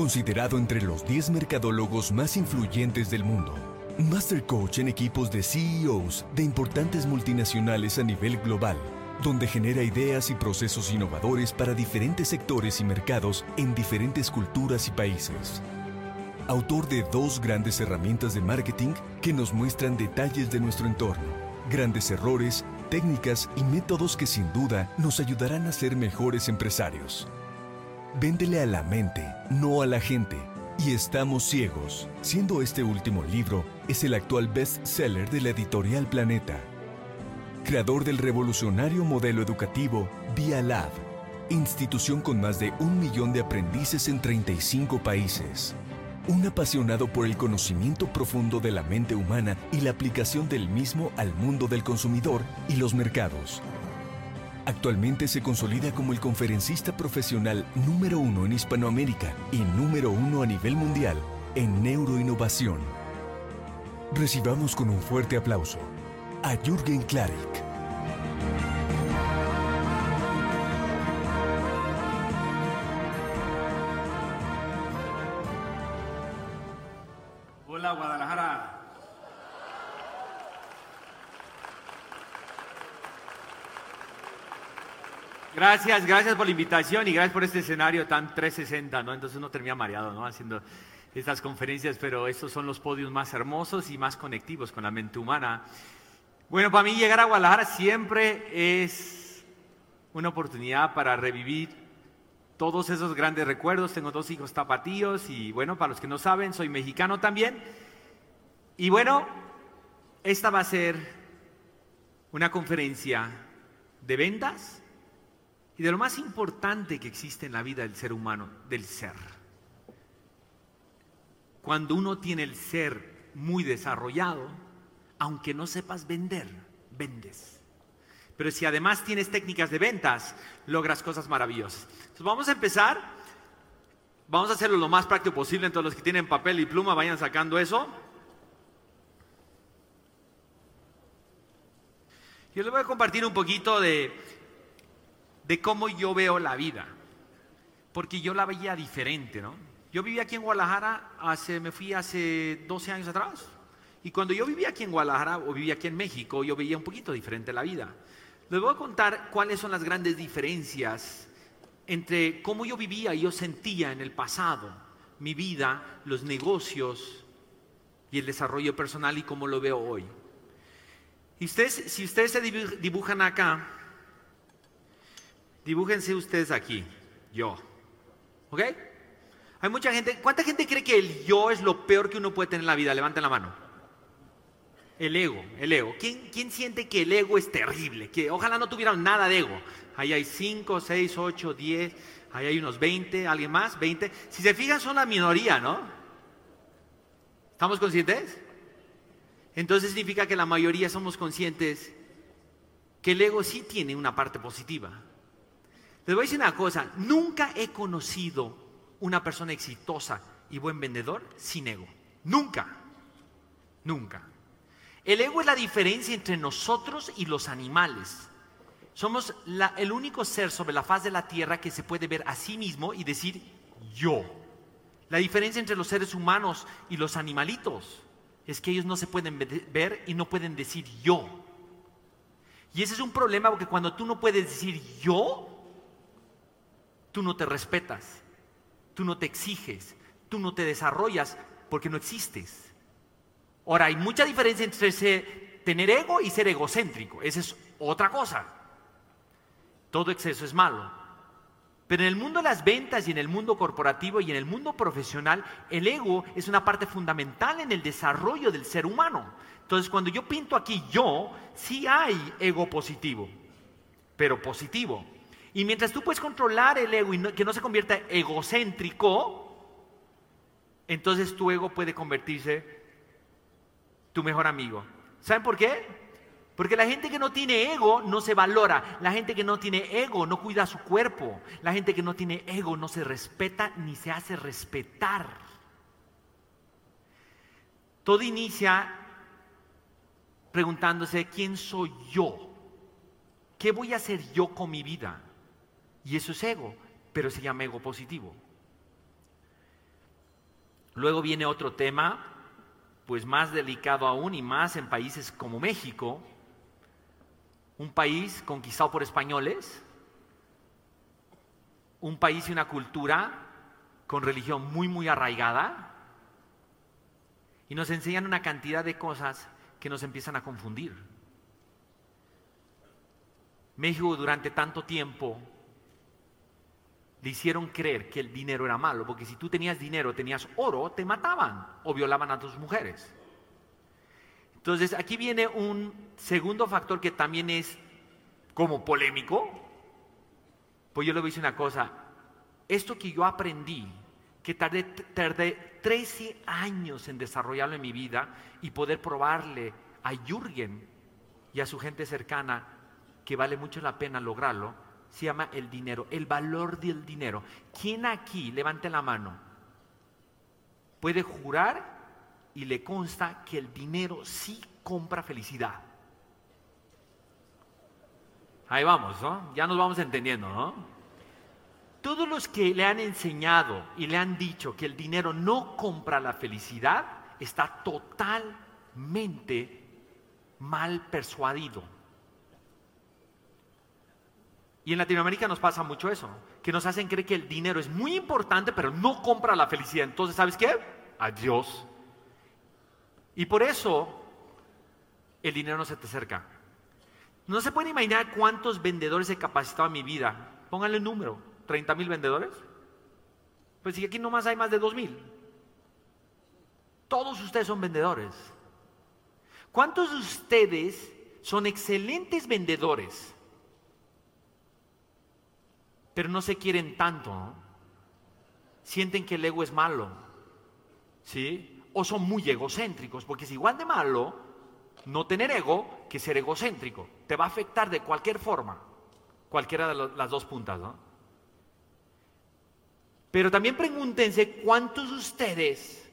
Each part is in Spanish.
considerado entre los 10 mercadólogos más influyentes del mundo. Master Coach en equipos de CEOs de importantes multinacionales a nivel global, donde genera ideas y procesos innovadores para diferentes sectores y mercados en diferentes culturas y países. Autor de dos grandes herramientas de marketing que nos muestran detalles de nuestro entorno, grandes errores, técnicas y métodos que sin duda nos ayudarán a ser mejores empresarios. Véndele a la mente, no a la gente. Y estamos ciegos, siendo este último libro es el actual best-seller de la editorial Planeta. Creador del revolucionario modelo educativo Via Lab, institución con más de un millón de aprendices en 35 países. Un apasionado por el conocimiento profundo de la mente humana y la aplicación del mismo al mundo del consumidor y los mercados. Actualmente se consolida como el conferencista profesional número uno en Hispanoamérica y número uno a nivel mundial en neuroinnovación. Recibamos con un fuerte aplauso a Jürgen Klarik. Gracias, gracias por la invitación y gracias por este escenario tan 360, ¿no? Entonces uno termina mareado, ¿no? Haciendo estas conferencias, pero estos son los podios más hermosos y más conectivos con la mente humana. Bueno, para mí llegar a Guadalajara siempre es una oportunidad para revivir todos esos grandes recuerdos. Tengo dos hijos tapatíos y bueno, para los que no saben, soy mexicano también. Y bueno, esta va a ser una conferencia de ventas y de lo más importante que existe en la vida del ser humano, del ser. Cuando uno tiene el ser muy desarrollado, aunque no sepas vender, vendes. Pero si además tienes técnicas de ventas, logras cosas maravillosas. Entonces vamos a empezar. Vamos a hacerlo lo más práctico posible. Entonces los que tienen papel y pluma vayan sacando eso. Yo les voy a compartir un poquito de de cómo yo veo la vida, porque yo la veía diferente, ¿no? Yo vivía aquí en Guadalajara, hace, me fui hace 12 años atrás, y cuando yo vivía aquí en Guadalajara o vivía aquí en México, yo veía un poquito diferente la vida. Les voy a contar cuáles son las grandes diferencias entre cómo yo vivía y yo sentía en el pasado, mi vida, los negocios y el desarrollo personal y cómo lo veo hoy. Y ustedes, si ustedes se dibujan acá, Dibújense ustedes aquí, yo. ¿Ok? Hay mucha gente, ¿cuánta gente cree que el yo es lo peor que uno puede tener en la vida? Levanten la mano. El ego, el ego. ¿Quién, ¿Quién, siente que el ego es terrible? Que ojalá no tuvieran nada de ego. Ahí hay 5, 6, 8, 10, ahí hay unos 20, alguien más, 20. Si se fijan son la minoría, ¿no? ¿Estamos conscientes? Entonces significa que la mayoría somos conscientes que el ego sí tiene una parte positiva. Les voy a decir una cosa, nunca he conocido una persona exitosa y buen vendedor sin ego. Nunca. Nunca. El ego es la diferencia entre nosotros y los animales. Somos el único ser sobre la faz de la tierra que se puede ver a sí mismo y decir yo. La diferencia entre los seres humanos y los animalitos es que ellos no se pueden ver y no pueden decir yo. Y ese es un problema porque cuando tú no puedes decir yo, tú no te respetas, tú no te exiges, tú no te desarrollas porque no existes. Ahora, hay mucha diferencia entre tener ego y ser egocéntrico. Esa es otra cosa. Todo exceso es malo. Pero en el mundo de las ventas y en el mundo corporativo y en el mundo profesional, el ego es una parte fundamental en el desarrollo del ser humano. Entonces, cuando yo pinto aquí yo, sí hay ego positivo, pero positivo. Y mientras tú puedes controlar el ego y que no se convierta egocéntrico, entonces tu ego puede convertirse tu mejor amigo. ¿Saben por qué? Porque la gente que no tiene ego no se valora. La gente que no tiene ego no cuida su cuerpo. La gente que no tiene ego no se respeta ni se hace respetar. Todo inicia preguntándose, ¿quién soy yo? ¿Qué voy a hacer yo con mi vida? Y eso es ego, pero se llama ego positivo. Luego viene otro tema, pues más delicado aún y más en países como México, un país conquistado por españoles, un país y una cultura con religión muy, muy arraigada, y nos enseñan una cantidad de cosas que nos empiezan a confundir. México durante tanto tiempo le hicieron creer que el dinero era malo, porque si tú tenías dinero, tenías oro, te mataban o violaban a tus mujeres. Entonces, aquí viene un segundo factor que también es como polémico. Pues yo le voy a decir una cosa, esto que yo aprendí, que tardé, tardé 13 años en desarrollarlo en mi vida y poder probarle a Jürgen y a su gente cercana que vale mucho la pena lograrlo, se llama el dinero, el valor del dinero. ¿Quién aquí, levante la mano, puede jurar y le consta que el dinero sí compra felicidad? Ahí vamos, ¿no? Ya nos vamos entendiendo, ¿no? Todos los que le han enseñado y le han dicho que el dinero no compra la felicidad, está totalmente mal persuadido. Y en Latinoamérica nos pasa mucho eso, que nos hacen creer que el dinero es muy importante, pero no compra la felicidad. Entonces, ¿sabes qué? Adiós. Y por eso el dinero no se te acerca. No se puede imaginar cuántos vendedores he capacitado en mi vida. Pónganle un número, 30 mil vendedores. Pues si aquí nomás hay más de 2 mil. Todos ustedes son vendedores. ¿Cuántos de ustedes son excelentes vendedores? Pero no se quieren tanto. Sienten que el ego es malo. ¿Sí? O son muy egocéntricos, porque es igual de malo no tener ego que ser egocéntrico. Te va a afectar de cualquier forma, cualquiera de las dos puntas. Pero también pregúntense cuántos de ustedes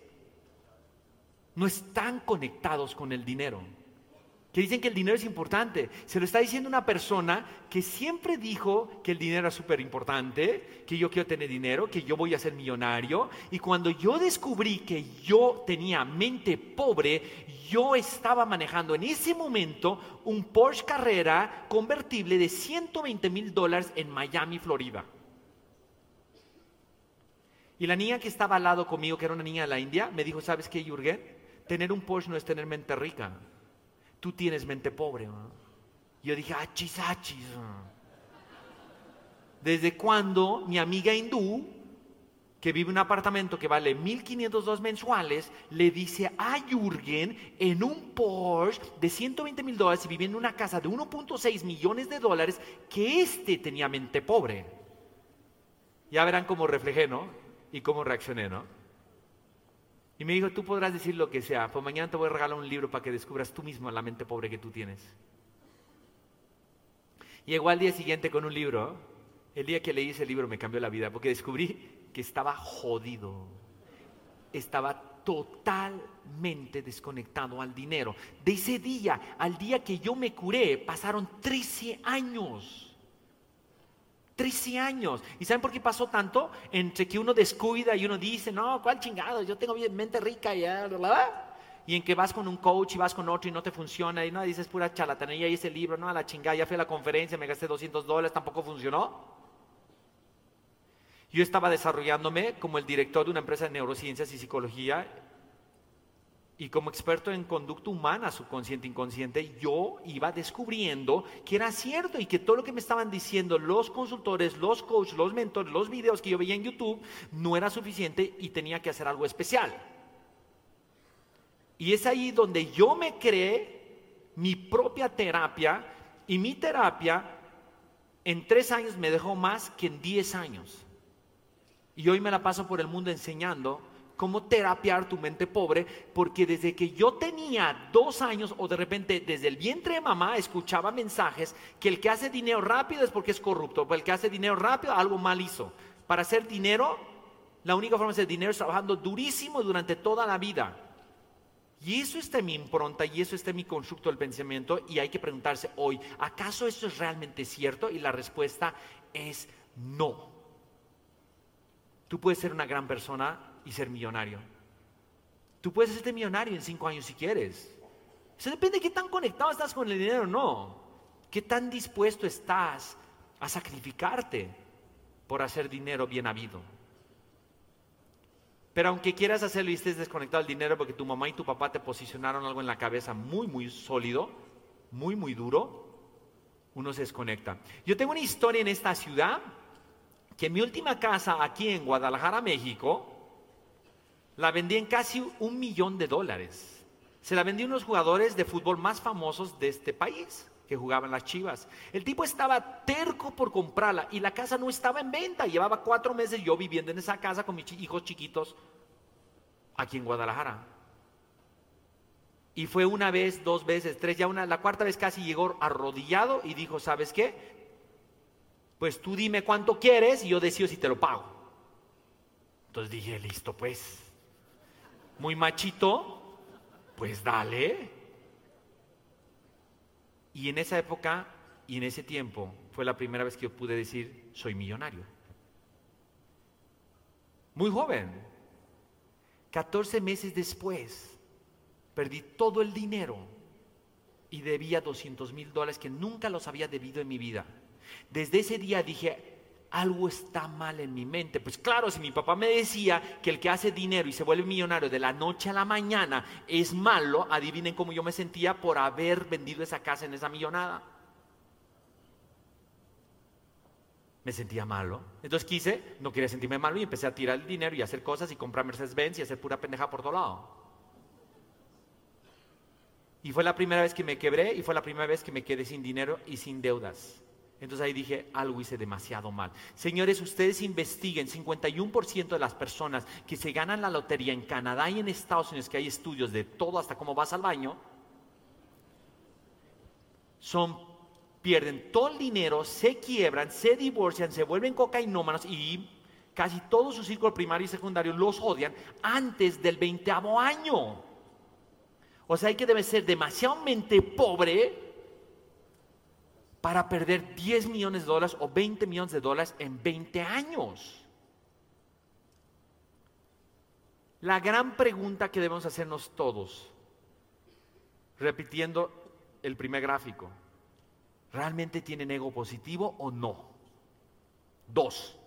no están conectados con el dinero que dicen que el dinero es importante. Se lo está diciendo una persona que siempre dijo que el dinero era súper importante, que yo quiero tener dinero, que yo voy a ser millonario. Y cuando yo descubrí que yo tenía mente pobre, yo estaba manejando en ese momento un Porsche Carrera convertible de 120 mil dólares en Miami, Florida. Y la niña que estaba al lado conmigo, que era una niña de la India, me dijo, ¿sabes qué, Jürgen? Tener un Porsche no es tener mente rica tú tienes mente pobre. Yo dije, achis, achis. ¿Desde cuando mi amiga hindú, que vive en un apartamento que vale 1.502 mensuales, le dice a Jürgen en un Porsche de 120 mil dólares y viviendo en una casa de 1.6 millones de dólares que éste tenía mente pobre? Ya verán cómo reflejé, ¿no? Y cómo reaccioné, ¿no? Y me dijo, tú podrás decir lo que sea, pues mañana te voy a regalar un libro para que descubras tú mismo la mente pobre que tú tienes. Llegó al día siguiente con un libro. El día que leí ese libro me cambió la vida porque descubrí que estaba jodido. Estaba totalmente desconectado al dinero. De ese día al día que yo me curé pasaron 13 años. 13 años. ¿Y saben por qué pasó tanto? Entre que uno descuida y uno dice, no, ¿cuál chingado? Yo tengo mente rica ya, Y en que vas con un coach y vas con otro y no te funciona y no dices pura charlatanería y ese libro, no, a la chingada, ya fui a la conferencia, me gasté 200 dólares, tampoco funcionó. Yo estaba desarrollándome como el director de una empresa de neurociencias y psicología y como experto en conducta humana, subconsciente, inconsciente, yo iba descubriendo que era cierto y que todo lo que me estaban diciendo los consultores, los coaches, los mentores, los videos que yo veía en YouTube no era suficiente y tenía que hacer algo especial. Y es ahí donde yo me creé mi propia terapia y mi terapia en tres años me dejó más que en diez años. Y hoy me la paso por el mundo enseñando cómo terapiar tu mente pobre, porque desde que yo tenía dos años o de repente desde el vientre de mamá escuchaba mensajes que el que hace dinero rápido es porque es corrupto, el que hace dinero rápido algo mal hizo. Para hacer dinero, la única forma de hacer dinero es trabajando durísimo durante toda la vida. Y eso está en mi impronta y eso está en mi constructo del pensamiento y hay que preguntarse hoy, ¿acaso esto es realmente cierto? Y la respuesta es no. Tú puedes ser una gran persona y ser millonario. Tú puedes hacerte millonario en cinco años si quieres. Eso depende de qué tan conectado estás con el dinero o no. ¿Qué tan dispuesto estás a sacrificarte por hacer dinero bien habido? Pero aunque quieras hacerlo y estés desconectado del dinero porque tu mamá y tu papá te posicionaron algo en la cabeza muy, muy sólido, muy, muy duro, uno se desconecta. Yo tengo una historia en esta ciudad que en mi última casa aquí en Guadalajara, México, la vendí en casi un millón de dólares. Se la vendí a unos jugadores de fútbol más famosos de este país que jugaban las chivas. El tipo estaba terco por comprarla y la casa no estaba en venta. Llevaba cuatro meses yo viviendo en esa casa con mis hijos chiquitos aquí en Guadalajara. Y fue una vez, dos veces, tres, ya una, la cuarta vez casi llegó arrodillado y dijo, ¿sabes qué? Pues tú dime cuánto quieres y yo decido si te lo pago. Entonces dije, listo pues. Muy machito, pues dale. Y en esa época y en ese tiempo fue la primera vez que yo pude decir, soy millonario. Muy joven. 14 meses después, perdí todo el dinero y debía 200 mil dólares que nunca los había debido en mi vida. Desde ese día dije, algo está mal en mi mente. Pues claro, si mi papá me decía que el que hace dinero y se vuelve millonario de la noche a la mañana es malo, adivinen cómo yo me sentía por haber vendido esa casa en esa millonada. Me sentía malo. Entonces quise, no quería sentirme malo y empecé a tirar el dinero y a hacer cosas y comprar Mercedes-Benz y hacer pura pendeja por todo lado. Y fue la primera vez que me quebré y fue la primera vez que me quedé sin dinero y sin deudas. Entonces ahí dije, algo hice demasiado mal. Señores, ustedes investiguen, 51% de las personas que se ganan la lotería en Canadá y en Estados Unidos, que hay estudios de todo hasta cómo vas al baño, son, pierden todo el dinero, se quiebran, se divorcian, se vuelven cocainómanos y casi todo su círculo primario y secundario los odian antes del 20 año. O sea, hay que debe ser demasiado pobre para perder 10 millones de dólares o 20 millones de dólares en 20 años. La gran pregunta que debemos hacernos todos, repitiendo el primer gráfico, ¿realmente tienen ego positivo o no? Dos,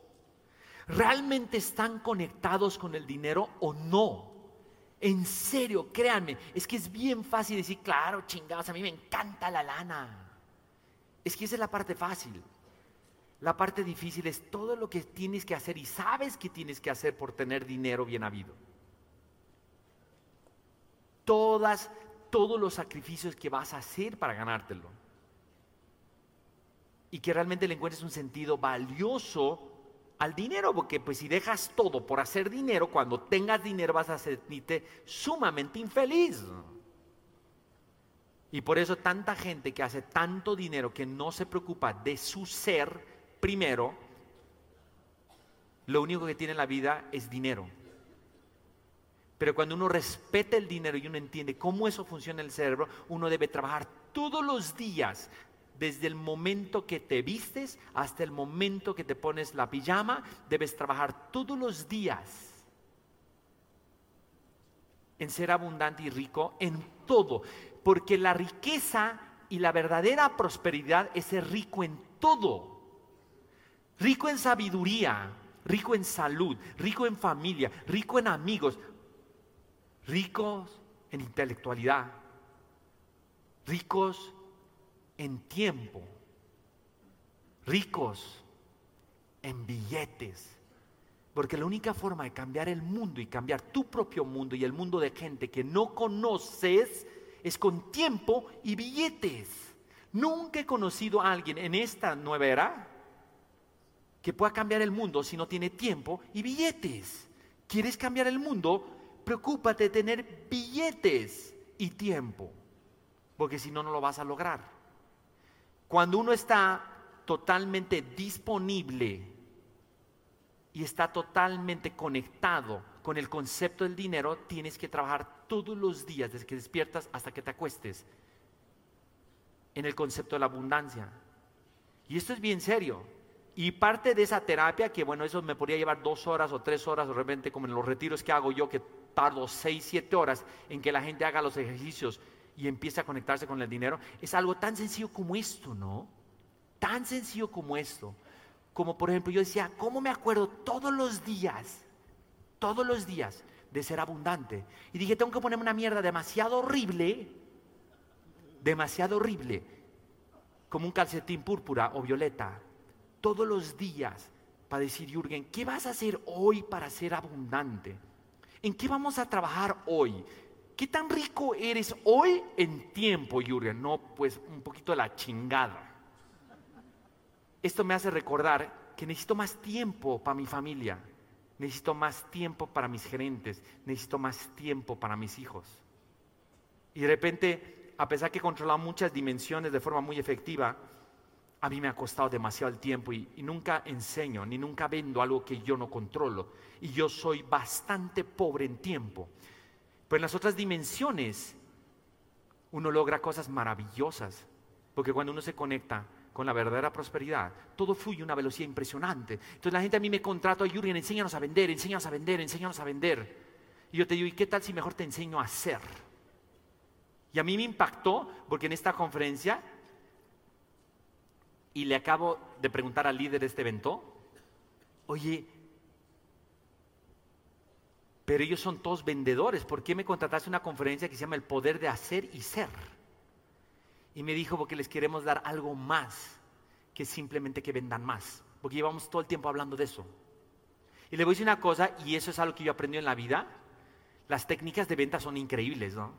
¿realmente están conectados con el dinero o no? En serio, créanme, es que es bien fácil decir, claro, chingados, a mí me encanta la lana. Es que esa es la parte fácil. La parte difícil es todo lo que tienes que hacer y sabes que tienes que hacer por tener dinero bien habido. Todas, todos los sacrificios que vas a hacer para ganártelo. Y que realmente le encuentres un sentido valioso al dinero, porque pues si dejas todo por hacer dinero, cuando tengas dinero vas a sentirte sumamente infeliz. Y por eso tanta gente que hace tanto dinero que no se preocupa de su ser primero, lo único que tiene en la vida es dinero. Pero cuando uno respeta el dinero y uno entiende cómo eso funciona en el cerebro, uno debe trabajar todos los días, desde el momento que te vistes hasta el momento que te pones la pijama, debes trabajar todos los días en ser abundante y rico en todo porque la riqueza y la verdadera prosperidad es ser rico en todo. Rico en sabiduría, rico en salud, rico en familia, rico en amigos, ricos en intelectualidad, ricos en tiempo, ricos en billetes. Porque la única forma de cambiar el mundo y cambiar tu propio mundo y el mundo de gente que no conoces es con tiempo y billetes. Nunca he conocido a alguien en esta nueva era que pueda cambiar el mundo si no tiene tiempo y billetes. ¿Quieres cambiar el mundo? Preocúpate de tener billetes y tiempo, porque si no, no lo vas a lograr. Cuando uno está totalmente disponible y está totalmente conectado con el concepto del dinero, tienes que trabajar todos los días, desde que despiertas hasta que te acuestes, en el concepto de la abundancia. Y esto es bien serio. Y parte de esa terapia, que bueno, eso me podría llevar dos horas o tres horas, de repente, como en los retiros que hago yo, que tardo 6, 7 horas en que la gente haga los ejercicios y empiece a conectarse con el dinero. Es algo tan sencillo como esto, ¿no? Tan sencillo como esto. Como por ejemplo, yo decía, ¿cómo me acuerdo todos los días, todos los días de ser abundante? Y dije, tengo que ponerme una mierda demasiado horrible, demasiado horrible, como un calcetín púrpura o violeta, todos los días para decir, Jürgen, ¿qué vas a hacer hoy para ser abundante? ¿En qué vamos a trabajar hoy? ¿Qué tan rico eres hoy en tiempo, Jürgen? No, pues un poquito de la chingada. Esto me hace recordar que necesito más tiempo para mi familia, necesito más tiempo para mis gerentes, necesito más tiempo para mis hijos. Y de repente, a pesar que he controlado muchas dimensiones de forma muy efectiva, a mí me ha costado demasiado el tiempo y, nunca enseño ni nunca vendo algo que yo no controlo. Y yo soy bastante pobre en tiempo. Pero en las otras dimensiones uno logra cosas maravillosas. Porque cuando uno se conecta con la verdadera prosperidad, todo fluye a una velocidad impresionante. Entonces la gente a mí me contrata, Jurgen, enséñanos a vender, enséñanos a vender, enséñanos a vender. Y yo te digo, ¿y qué tal si mejor te enseño a hacer? Y a mí me impactó porque en esta conferencia y le acabo de preguntar al líder de este evento, oye, pero ellos son todos vendedores, ¿por qué me contrataste una conferencia que se llama El Poder de Hacer y Ser? Y me dijo, porque les queremos dar algo más que simplemente que vendan más, porque llevamos todo el tiempo hablando de eso. Y le voy a decir una cosa, y eso es algo que yo aprendí en la vida, las técnicas de venta son increíbles, ¿no?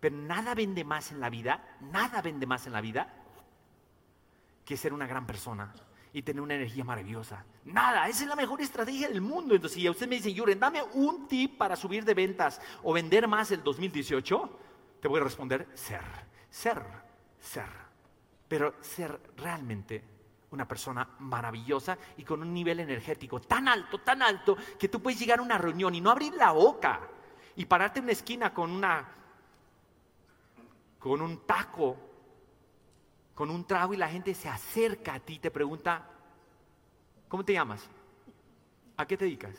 Pero nada vende más en la vida, nada vende más en la vida que ser una gran persona y tener una energía maravillosa. Nada, esa es la mejor estrategia del mundo. Entonces, si usted me dice, Yuren, dame un tip para subir de ventas o vender más el 2018, te voy a responder, ser, ser, ser. Pero ser realmente una persona maravillosa y con un nivel energético tan alto, tan alto, que tú puedes llegar a una reunión y no abrir la boca y pararte en una esquina con una con un taco con un trago y la gente se acerca a ti y te pregunta, ¿cómo te llamas? ¿A qué te dedicas?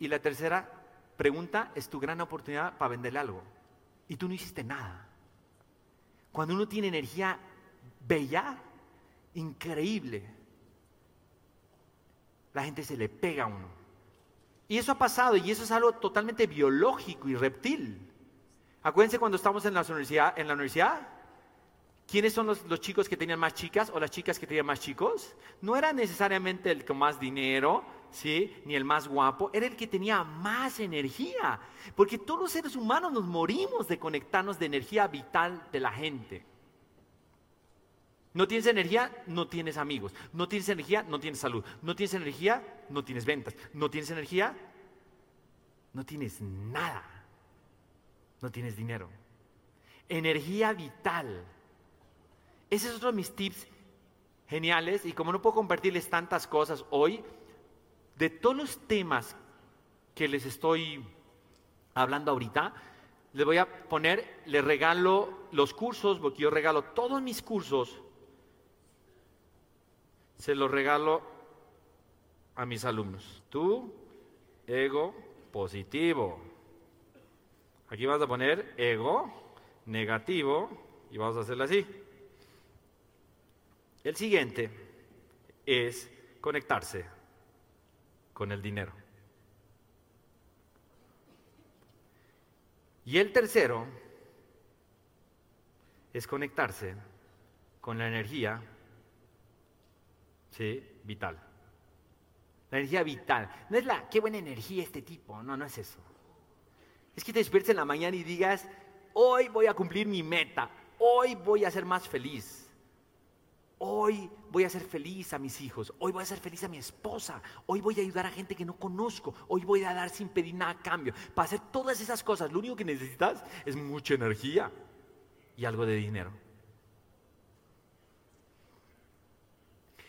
Y la tercera pregunta es tu gran oportunidad para venderle algo. Y tú no hiciste nada. Cuando uno tiene energía bella, increíble, la gente se le pega a uno. Y eso ha pasado y eso es algo totalmente biológico y reptil. Acuérdense cuando estamos en la universidad, en ¿Quiénes son los, chicos que tenían más chicas o las chicas que tenían más chicos? No era necesariamente el con más dinero, ¿sí? Ni el más guapo, era el que tenía más energía. Porque todos los seres humanos nos morimos de conectarnos de energía vital de la gente. No tienes energía, no tienes amigos. No tienes energía, no tienes salud. No tienes energía, no tienes ventas. No tienes energía, no tienes nada. No tienes dinero. Energía vital ese es otro de mis tips geniales y como no puedo compartirles tantas cosas hoy, de todos los temas que les estoy hablando ahorita, les voy a poner, les regalo los cursos, porque yo regalo todos mis cursos, se los regalo a mis alumnos. Tú, ego positivo. Aquí vas a poner ego negativo y vamos a hacerlo así. El siguiente es conectarse con el dinero. Y el tercero es conectarse con la energía vital. La energía vital. No es la, qué buena energía este tipo. No, no es eso. Es que te despiertes en la mañana y digas, hoy voy a cumplir mi meta. Hoy voy a ser más feliz Hoy voy a ser feliz a mis hijos, hoy voy a ser feliz a mi esposa, hoy voy a ayudar a gente que no conozco, hoy voy a dar sin pedir nada a cambio. Para hacer todas esas cosas, lo único que necesitas es mucha energía y algo de dinero.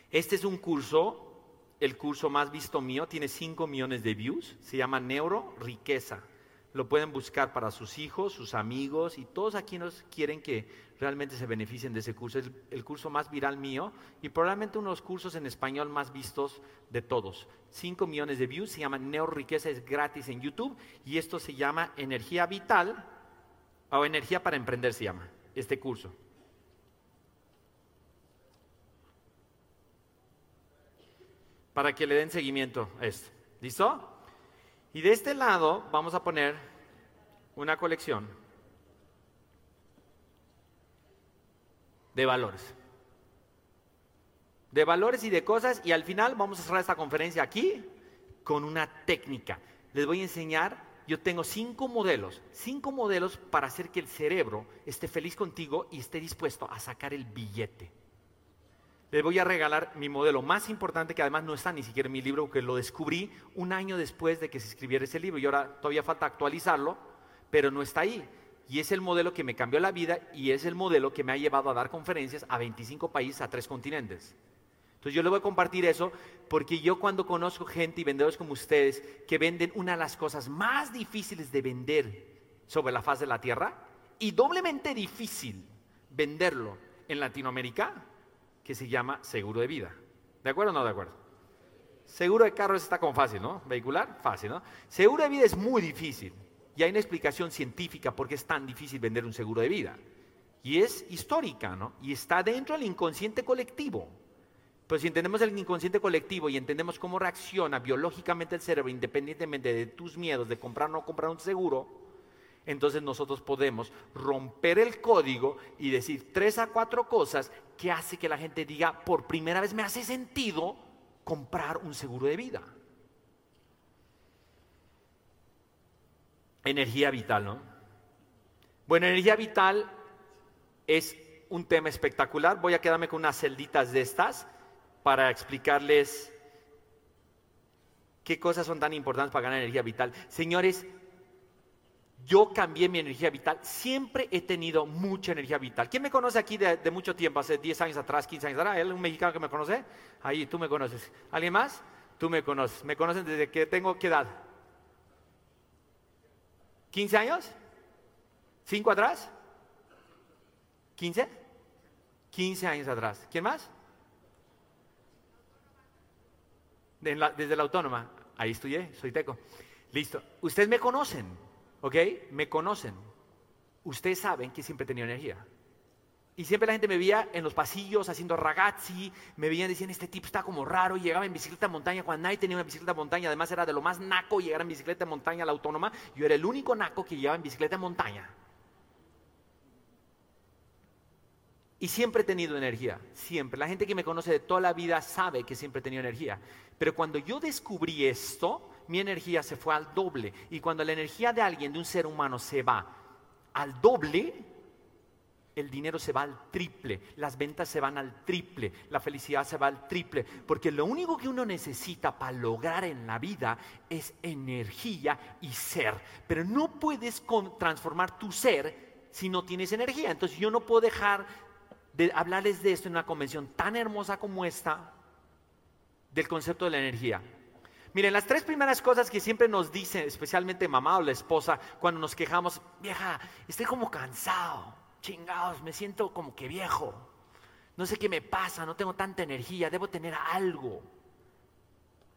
Este es un curso, el curso más visto mío, tiene 5 millones de views, se llama Neuro Riqueza. Lo pueden buscar para sus hijos, sus amigos y todos aquí nos quieren que realmente se beneficien de ese curso. Es el curso más viral mío y probablemente uno de los cursos en español más vistos de todos. 5 millones de views, se llama Neo Riqueza, es gratis en YouTube y esto se llama Energía Vital o Energía para Emprender se llama este curso. Para que le den seguimiento a esto. ¿Listo? Y de este lado vamos a poner una colección de valores. De valores y de cosas. Y al final vamos a cerrar esta conferencia aquí con una técnica. Les voy a enseñar, yo tengo cinco modelos, cinco modelos para hacer que el cerebro esté feliz contigo y esté dispuesto a sacar el billete les voy a regalar mi modelo más importante, que además no está ni siquiera en mi libro, porque lo descubrí un año después de que se escribiera ese libro y ahora todavía falta actualizarlo, pero no está ahí. Y es el modelo que me cambió la vida y es el modelo que me ha llevado a dar conferencias a 25 países, a tres continentes. Entonces yo le voy a compartir eso porque yo cuando conozco gente y vendedores como ustedes que venden una de las cosas más difíciles de vender sobre la faz de la tierra y doblemente difícil venderlo en Latinoamérica, que se llama seguro de vida. ¿De acuerdo o no de acuerdo? Seguro de carro está como fácil, ¿no? Vehicular, fácil, ¿no? Seguro de vida es muy difícil. Y hay una explicación científica por qué es tan difícil vender un seguro de vida. Y es histórica, ¿no? Y está dentro del inconsciente colectivo. Pero si entendemos el inconsciente colectivo y entendemos cómo reacciona biológicamente el cerebro, independientemente de tus miedos de comprar o no comprar un seguro, entonces nosotros podemos romper el código y decir tres a cuatro cosas que hace que la gente diga, por primera vez me hace sentido comprar un seguro de vida. Energía vital, ¿no? Bueno, energía vital es un tema espectacular. Voy a quedarme con unas celditas de estas para explicarles qué cosas son tan importantes para ganar energía vital. Señores, yo cambié mi energía vital. Siempre he tenido mucha energía vital. ¿Quién me conoce aquí de, mucho tiempo? Hace 10 años atrás, 15 años atrás. ¿Hay un mexicano que me conoce? Ahí, tú me conoces. ¿Alguien más? Tú me conoces. ¿Me conocen desde que tengo qué edad? ¿15 años? ¿Cinco atrás? ¿15? 15 años atrás. ¿Quién más? desde la autónoma. Ahí estudié, soy teco. Listo. Ustedes me conocen. ¿Ok? Me conocen. Ustedes saben que siempre tenido energía. Y siempre la gente me veía en los pasillos haciendo ragazzi, me veían diciendo, este tipo está como raro, y llegaba en bicicleta montaña cuando nadie tenía una bicicleta montaña, además era de lo más naco llegar en bicicleta montaña a la autónoma, yo era el único naco que llevaba en bicicleta montaña. Y siempre he tenido energía, siempre. La gente que me conoce de toda la vida sabe que siempre he tenido energía. Pero cuando yo descubrí esto, mi energía se fue al doble. Y cuando la energía de alguien, de un ser humano, se va al doble, el dinero se va al triple, las ventas se van al triple, la felicidad se va al triple, porque lo único que uno necesita para lograr en la vida es energía y ser. Pero no puedes transformar tu ser si no tienes energía. Entonces yo no puedo dejar de hablarles de esto en una convención tan hermosa como esta, del concepto de la energía. Miren, las tres primeras cosas que siempre nos dice, especialmente mamá o la esposa, cuando nos quejamos, vieja, estoy como cansado, chingados, me siento como que viejo, no sé qué me pasa, no tengo tanta energía, debo tener algo.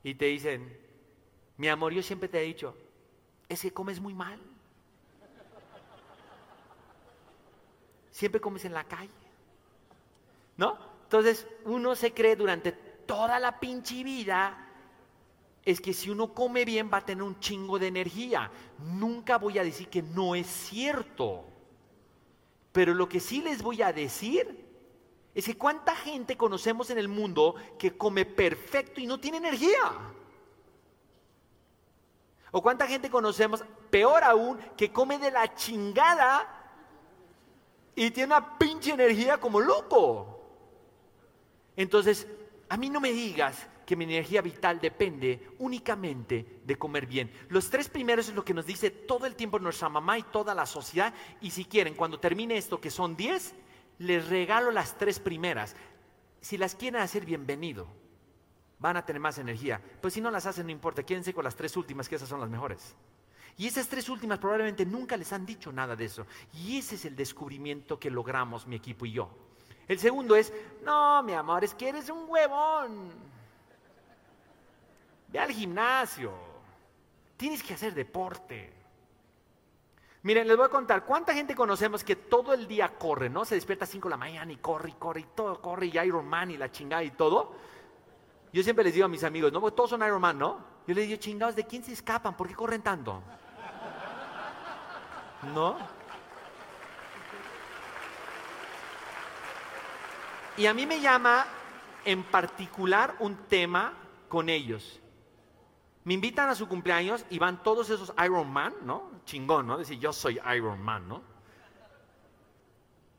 Y te dicen, mi amor, yo siempre te he dicho, es que comes muy mal. Siempre comes en la calle. ¿No? Entonces, uno se cree durante toda la pinche vida es que si uno come bien va a tener un chingo de energía. Nunca voy a decir que no es cierto. Pero lo que sí les voy a decir es que cuánta gente conocemos en el mundo que come perfecto y no tiene energía. O cuánta gente conocemos, peor aún, que come de la chingada y tiene una pinche energía como loco. Entonces, a mí no me digas que mi energía vital depende únicamente de comer bien. Los tres primeros es lo que nos dice todo el tiempo nuestra mamá y toda la sociedad. Y si quieren, cuando termine esto, que son diez, les regalo las tres primeras. Si las quieren hacer, bienvenido. Van a tener más energía. Pues si no las hacen, no importa. Quédense con las tres últimas, que esas son las mejores. Y esas tres últimas probablemente nunca les han dicho nada de eso. Y ese es el descubrimiento que logramos mi equipo y yo. El segundo es, no, mi amor, es que eres un huevón. Ve al gimnasio. Tienes que hacer deporte. Miren, les voy a contar, ¿cuánta gente conocemos que todo el día corre, ¿no? Se despierta a 5 de la mañana y corre y corre y todo, corre y Iron Man y la chingada y todo. Yo siempre les digo a mis amigos, ¿no? Porque todos son Iron Man, ¿no? Yo les digo, chingados, ¿de quién se escapan? ¿Por qué corren tanto? ¿No? Y a mí me llama en particular un tema con ellos. Me invitan a su cumpleaños y van todos esos Iron Man, ¿no? Chingón, ¿no? Decir, yo soy Iron Man, ¿no?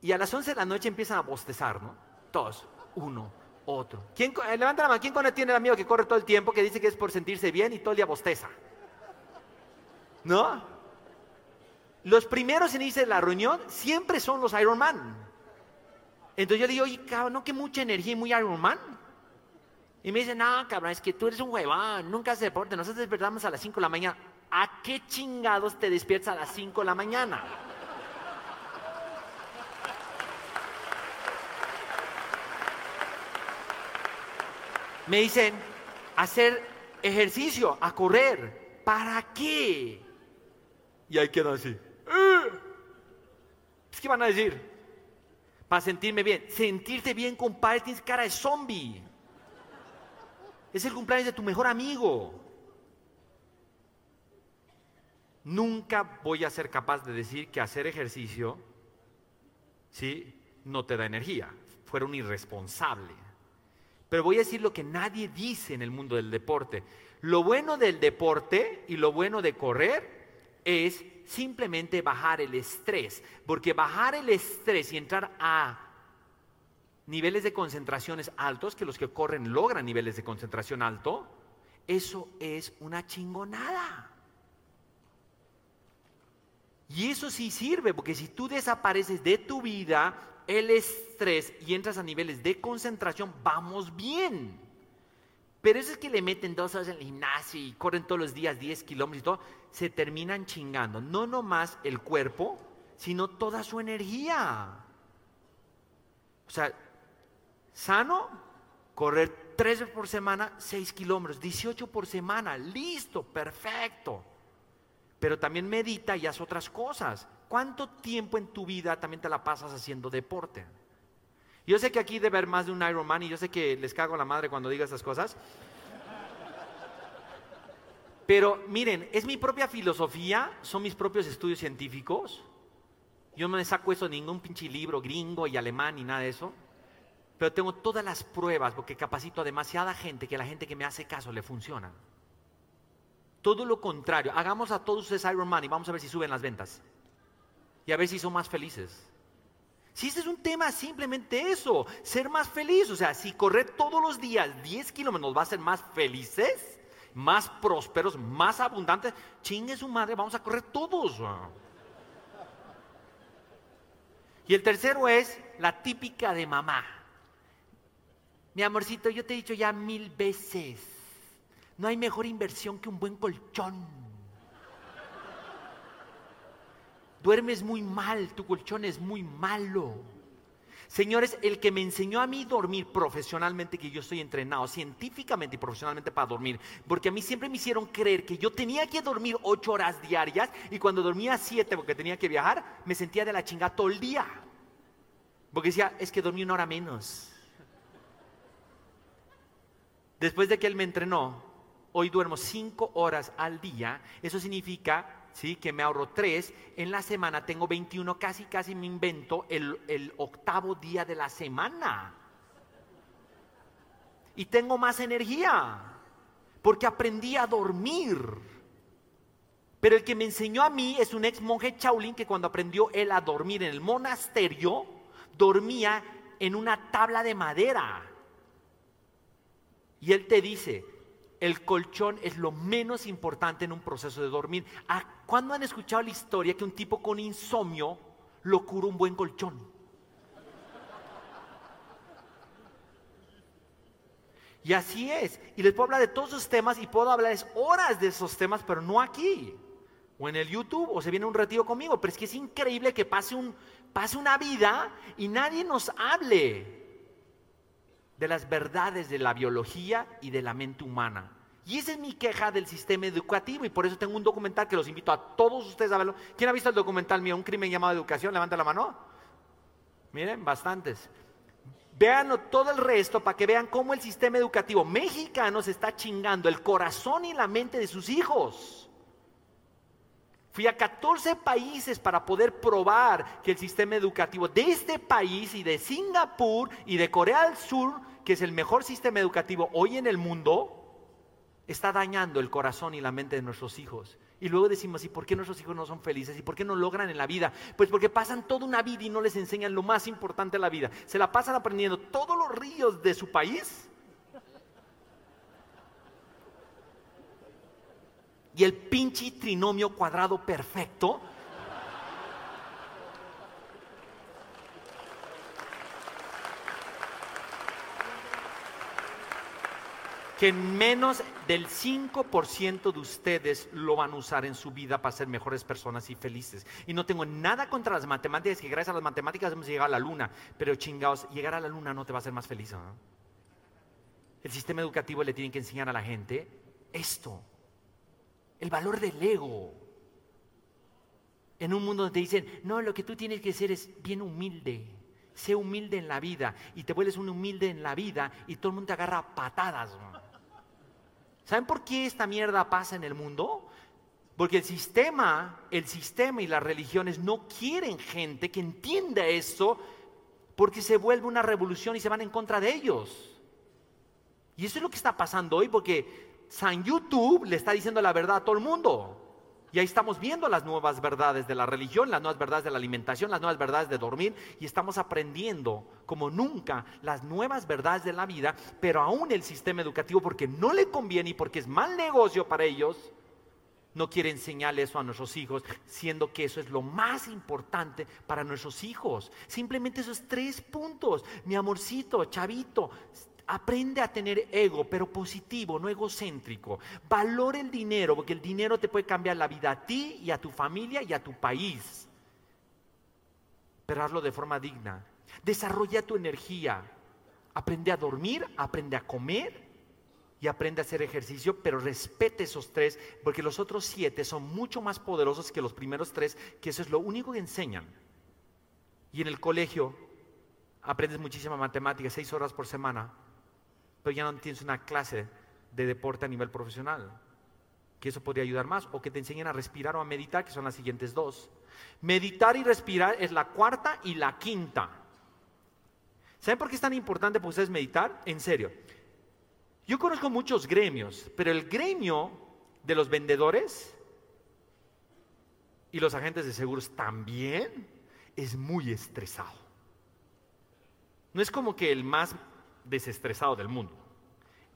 Y a las 11 de la noche empiezan a bostezar, ¿no? Todos, uno, otro. ¿Quién, levanta la mano, ¿quién tiene el amigo que corre todo el tiempo, que dice que es por sentirse bien y todo el día bosteza? ¿No? Los primeros en irse de la reunión siempre son los Iron Man. Entonces yo le digo, oye, cabrón, ¿no que mucha energía y muy Iron Man? Y me dice, no, cabrón, es que tú eres un huevón, nunca haces deporte, nosotros despertamos a las 5 de la mañana. ¿A qué chingados te despiertas a las 5 de la mañana? Me dicen, hacer ejercicio, a correr. ¿Para qué? Y ahí quedan así. Eh". ¿Qué van a decir? Para sentirme bien. Sentirte bien, compadre, tienes cara de zombie. Es el cumpleaños de tu mejor amigo. Nunca voy a ser capaz de decir que hacer ejercicio ¿sí? no te da energía. Fueron irresponsable. Pero voy a decir lo que nadie dice en el mundo del deporte. Lo bueno del deporte y lo bueno de correr es simplemente bajar el estrés. Porque bajar el estrés y entrar a niveles de concentraciones altos, que los que corren logran niveles de concentración alto, eso es una chingonada. Y eso sí sirve, porque si tú desapareces de tu vida el estrés y entras a niveles de concentración, vamos bien. Pero eso es que le meten dos horas en el gimnasio y corren todos los días 10 kilómetros y todo, se terminan chingando. No nomás el cuerpo, sino toda su energía. O sea, Sano, correr tres veces por semana, seis kilómetros, 18 por semana, listo, perfecto. Pero también medita y haz otras cosas. ¿Cuánto tiempo en tu vida también te la pasas haciendo deporte? Yo sé que aquí debe haber más de un Ironman y yo sé que les cago la madre cuando diga estas cosas. Pero miren, es mi propia filosofía, son mis propios estudios científicos. Yo no me saco eso de ningún pinche libro gringo y alemán ni nada de eso pero tengo todas las pruebas porque capacito a demasiada gente que la gente que me hace caso le funciona. Todo lo contrario, hagamos a todos ustedes Iron Man y vamos a ver si suben las ventas. Y a ver si son más felices. Si este es un tema, simplemente eso, ser más feliz. O sea, si correr todos los días 10 kilómetros va a hacer más felices, más prósperos, más abundantes, chingue su madre, vamos a correr todos. Y el tercero es la típica de mamá. Mi amorcito, yo te he dicho ya mil veces, no hay mejor inversión que un buen colchón. Duermes muy mal, tu colchón es muy malo. Señores, el que me enseñó a mí dormir profesionalmente, que yo estoy entrenado científicamente y profesionalmente para dormir, porque a mí siempre me hicieron creer que yo tenía que dormir ocho horas diarias y cuando dormía siete porque tenía que viajar, me sentía de la chingada todo el día. Porque decía, es que dormí una hora menos. Después de que él me entrenó, hoy duermo cinco horas al día. Eso significa ¿sí? que me ahorro tres. En la semana tengo 21, casi, casi me invento el, octavo día de la semana. Y tengo más energía, porque aprendí a dormir. Pero el que me enseñó a mí es un ex monje Shaolin que cuando aprendió él a dormir en el monasterio, dormía en una tabla de madera. Y él te dice, el colchón es lo menos importante en un proceso de dormir. ¿Cuándo han escuchado la historia que un tipo con insomnio lo cura un buen colchón? Y así es. Y les puedo hablar de todos esos temas y puedo hablarles horas de esos temas, pero no aquí. o en el YouTube o se viene un retiro conmigo, pero es que es increíble que pase, un, pase una vida y nadie nos hable de las verdades de la biología y de la mente humana. Y esa es mi queja del sistema educativo y por eso tengo un documental que los invito a todos ustedes a verlo. ¿Quién ha visto el documental mío, Un crimen llamado educación? Levanta la mano. Miren, bastantes. Veanlo todo el resto para que vean cómo el sistema educativo mexicano se está chingando el corazón y la mente de sus hijos. Fui a 14 países para poder probar que el sistema educativo de este país y de Singapur y de Corea del Sur, que es el mejor sistema educativo hoy en el mundo, está dañando el corazón y la mente de nuestros hijos. Y luego decimos, ¿y por qué nuestros hijos no son felices? ¿Y por qué no logran en la vida? Pues porque pasan toda una vida y no les enseñan lo más importante de la vida. Se la pasan aprendiendo todos los ríos de su país y el pinche trinomio cuadrado perfecto. Que menos del 5% de ustedes lo van a usar en su vida para ser mejores personas y felices. Y no tengo nada contra las matemáticas, que gracias a las matemáticas hemos llegado a la luna, pero chingados, llegar a la luna no te va a hacer más feliz. El sistema educativo le tiene que enseñar a la gente esto el valor del ego. En un mundo donde te dicen, no, lo que tú tienes que ser es bien humilde. Sé humilde en la vida y te vuelves un humilde en la vida y todo el mundo te agarra patadas. ¿Saben por qué esta mierda pasa en el mundo? Porque el sistema, el sistema y las religiones no quieren gente que entienda eso porque se vuelve una revolución y se van en contra de ellos. Y eso es lo que está pasando hoy porque San YouTube le está diciendo la verdad a todo el mundo. Y ahí estamos viendo las nuevas verdades de la religión, las nuevas verdades de la alimentación, las nuevas verdades de dormir y estamos aprendiendo como nunca las nuevas verdades de la vida, pero aún el sistema educativo porque no le conviene y porque es mal negocio para ellos, no quiere enseñarle eso a nuestros hijos, siendo que eso es lo más importante para nuestros hijos. Simplemente esos tres puntos, mi amorcito, chavito, Aprende a tener ego, pero positivo, no egocéntrico. Valora el dinero, porque el dinero te puede cambiar la vida a ti y a tu familia y a tu país. Pero hazlo de forma digna. Desarrolla tu energía. Aprende a dormir, aprende a comer y aprende a hacer ejercicio, pero respete esos tres, porque los otros siete son mucho más poderosos que los primeros tres, que eso es lo único que enseñan. Y en el colegio aprendes muchísima matemática, seis horas por semana pero ya no tienes una clase de deporte a nivel profesional, que eso podría ayudar más, o que te enseñen a respirar o a meditar, que son las siguientes dos. Meditar y respirar es la cuarta y la quinta. ¿Saben por qué es tan importante para ustedes meditar? En serio. Yo conozco muchos gremios, pero el gremio de los vendedores y los agentes de seguros también es muy estresado. No es como que el más desestresado del mundo.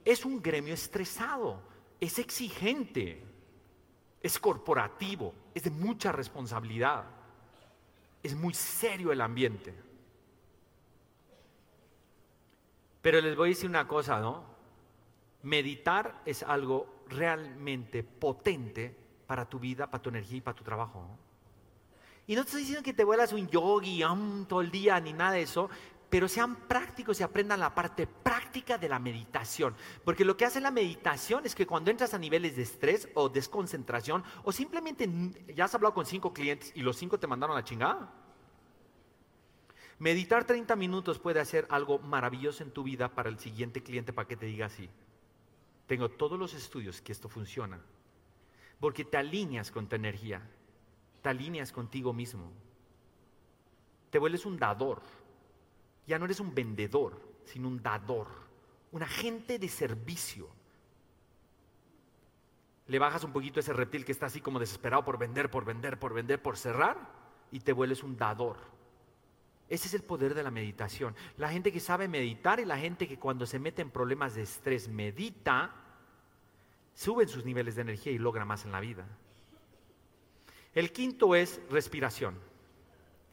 Es un gremio estresado, es exigente, es corporativo, es de mucha responsabilidad, es muy serio el ambiente. Pero les voy a decir una cosa, ¿no? Meditar es algo realmente potente para tu vida, para tu energía y para tu trabajo. Y no te estoy diciendo que te vuelas un yogi todo el día ni nada de eso, pero sean prácticos y aprendan la parte práctica de la meditación. Porque lo que hace la meditación es que cuando entras a niveles de estrés o desconcentración, o simplemente ya has hablado con cinco clientes y los cinco te mandaron la chingada. Meditar 30 minutos puede hacer algo maravilloso en tu vida para el siguiente cliente para que te diga así. Tengo todos los estudios que esto funciona. Porque te alineas con tu energía, te alineas contigo mismo. Te vuelves un dador ya no eres un vendedor, sino un dador, un agente de servicio. Le bajas un poquito ese reptil que está así como desesperado por vender, por vender, por vender, por cerrar, y te vuelves un dador. Ese es el poder de la meditación. La gente que sabe meditar y la gente que cuando se mete en problemas de estrés medita, suben sus niveles de energía y logra más en la vida. El quinto es respiración.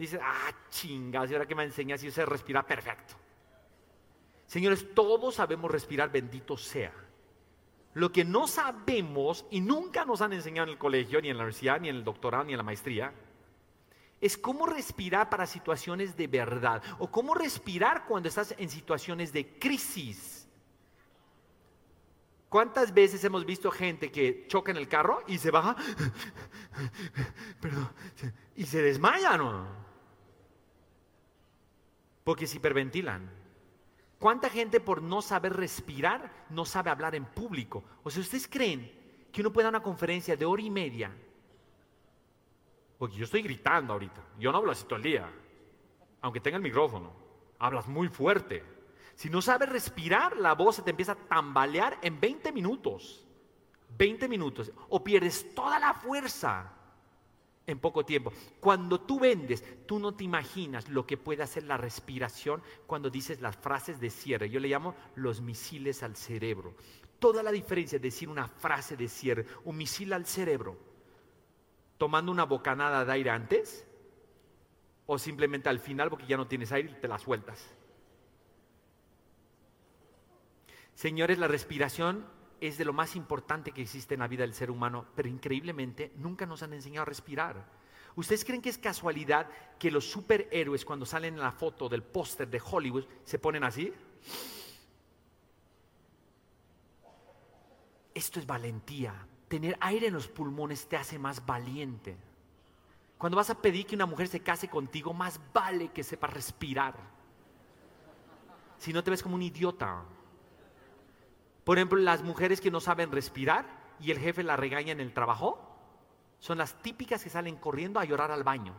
Dice, ah, chingas, y ahora que me enseñas, yo sé respirar perfecto. Señores, todos sabemos respirar, bendito sea. Lo que no sabemos y nunca nos han enseñado en el colegio, ni en la universidad, ni en el doctorado, ni en la maestría, es cómo respirar para situaciones de verdad o cómo respirar cuando estás en situaciones de crisis. ¿Cuántas veces hemos visto gente que choca en el carro y se baja perdón, y se desmaya, no? Porque se hiperventilan. ¿Cuánta gente por no saber respirar no sabe hablar en público? O sea, ¿ustedes creen que uno puede dar una conferencia de hora y media? Porque yo estoy gritando ahorita. Yo no hablo así todo el día. Aunque tenga el micrófono. Hablas muy fuerte. Si no sabes respirar, la voz se te empieza a tambalear en 20 minutos. 20 minutos. O pierdes toda la fuerza en poco tiempo. Cuando tú vendes, tú no te imaginas lo que puede hacer la respiración cuando dices las frases de cierre. Yo le llamo los misiles al cerebro. Toda la diferencia de decir una frase de cierre, un misil al cerebro, tomando una bocanada de aire antes o simplemente al final porque ya no tienes aire y te la sueltas. Señores, la respiración es de lo más importante que existe en la vida del ser humano, pero increíblemente nunca nos han enseñado a respirar. ¿Ustedes creen que es casualidad que los superhéroes cuando salen en la foto del póster de Hollywood se ponen así? Esto es valentía. Tener aire en los pulmones te hace más valiente. Cuando vas a pedir que una mujer se case contigo, más vale que sepa respirar. Si no te ves como un idiota. Por ejemplo, las mujeres que no saben respirar y el jefe la regaña en el trabajo, son las típicas que salen corriendo a llorar al baño.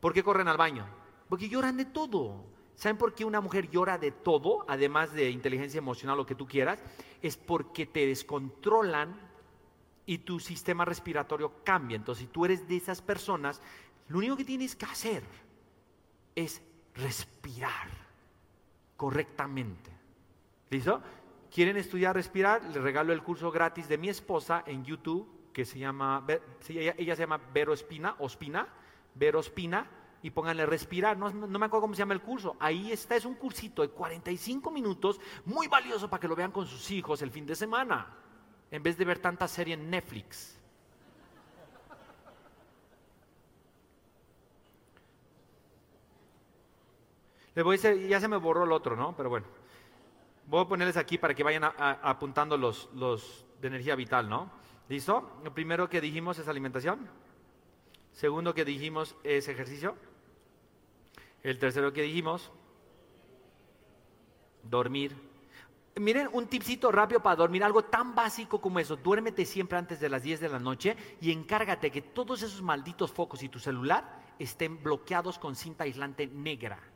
¿Por qué corren al baño? Porque lloran de todo. ¿Saben por qué una mujer llora de todo, además de inteligencia emocional, lo que tú quieras? Es porque te descontrolan y tu sistema respiratorio cambia. Entonces, si tú eres de esas personas, lo único que tienes que hacer es respirar correctamente. ¿Listo? ¿Quieren estudiar respirar? Les regalo el curso gratis de mi esposa en YouTube, que se llama, ella, se llama Vero Espina, Ospina, Vero Espina, y pónganle respirar. No, no, me acuerdo cómo se llama el curso. Ahí está, es un cursito de 45 minutos, muy valioso para que lo vean con sus hijos el fin de semana, en vez de ver tanta serie en Netflix. Les voy a decir, ya se me borró el otro, ¿no? Pero bueno. Voy a ponerles aquí para que vayan apuntando los, los de energía vital, ¿no? ¿Listo? Lo primero que dijimos es alimentación. Segundo que dijimos es ejercicio. El tercero que dijimos, dormir. Miren, un tipcito rápido para dormir, algo tan básico como eso. Duérmete siempre antes de las 10 de la noche y encárgate que todos esos malditos focos y tu celular estén bloqueados con cinta aislante negra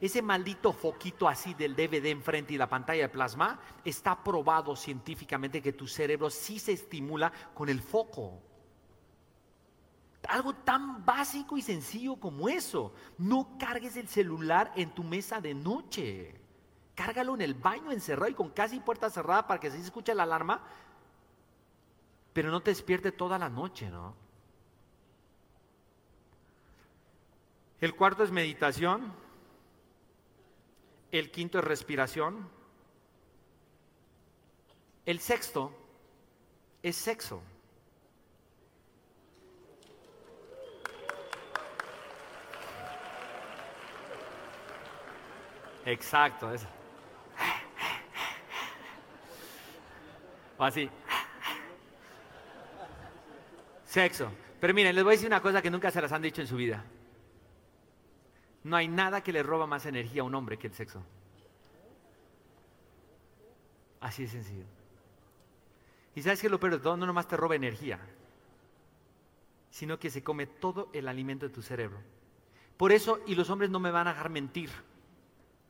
ese maldito foquito así del DVD enfrente y la pantalla de plasma, está probado científicamente que tu cerebro sí se estimula con el foco. Algo tan básico y sencillo como eso. No cargues el celular en tu mesa de noche. Cárgalo en el baño encerrado y con casi puerta cerrada para que se escuche la alarma, pero no te despierte toda la noche, ¿no? El cuarto es meditación. El quinto es respiración. El sexto es sexo. Exacto, eso. O así. Sexo. Pero miren, les voy a decir una cosa que nunca se las han dicho en su vida. No hay nada que le roba más energía a un hombre que el sexo. Así de sencillo. Y sabes que lo peor de todo no nomás te roba energía, sino que se come todo el alimento de tu cerebro. Por eso, y los hombres no me van a dejar mentir,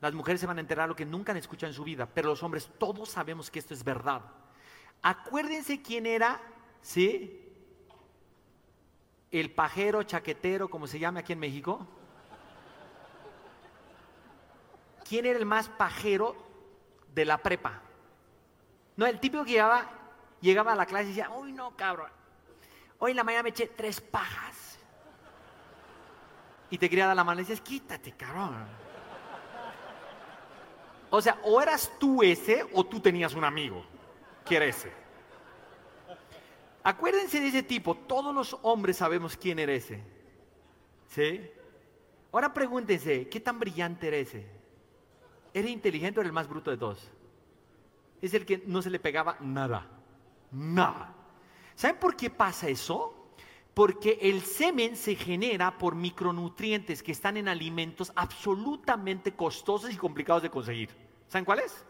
las mujeres se van a enterar lo que nunca han escuchado en su vida, pero los hombres todos sabemos que esto es verdad. Acuérdense quién era, ¿sí? El pajero, chaquetero, como se llama aquí en México. ¿Quién era el más pajero de la prepa? No, el típico que llegaba, llegaba a la clase y decía, uy, no, cabrón, hoy en la mañana me eché tres pajas. Y te quería dar la mano y dices, quítate, cabrón. O sea, o eras tú ese o tú tenías un amigo que era ese. Acuérdense de ese tipo, todos los hombres sabemos quién era ese. ¿Sí? Ahora pregúntense, ¿qué tan brillante era ese? ¿Era inteligente o era el más bruto de todos? Es el que no se le pegaba nada. Nada. ¿Saben por qué pasa eso? Porque el semen se genera por micronutrientes que están en alimentos absolutamente costosos y complicados de conseguir. ¿Saben cuáles?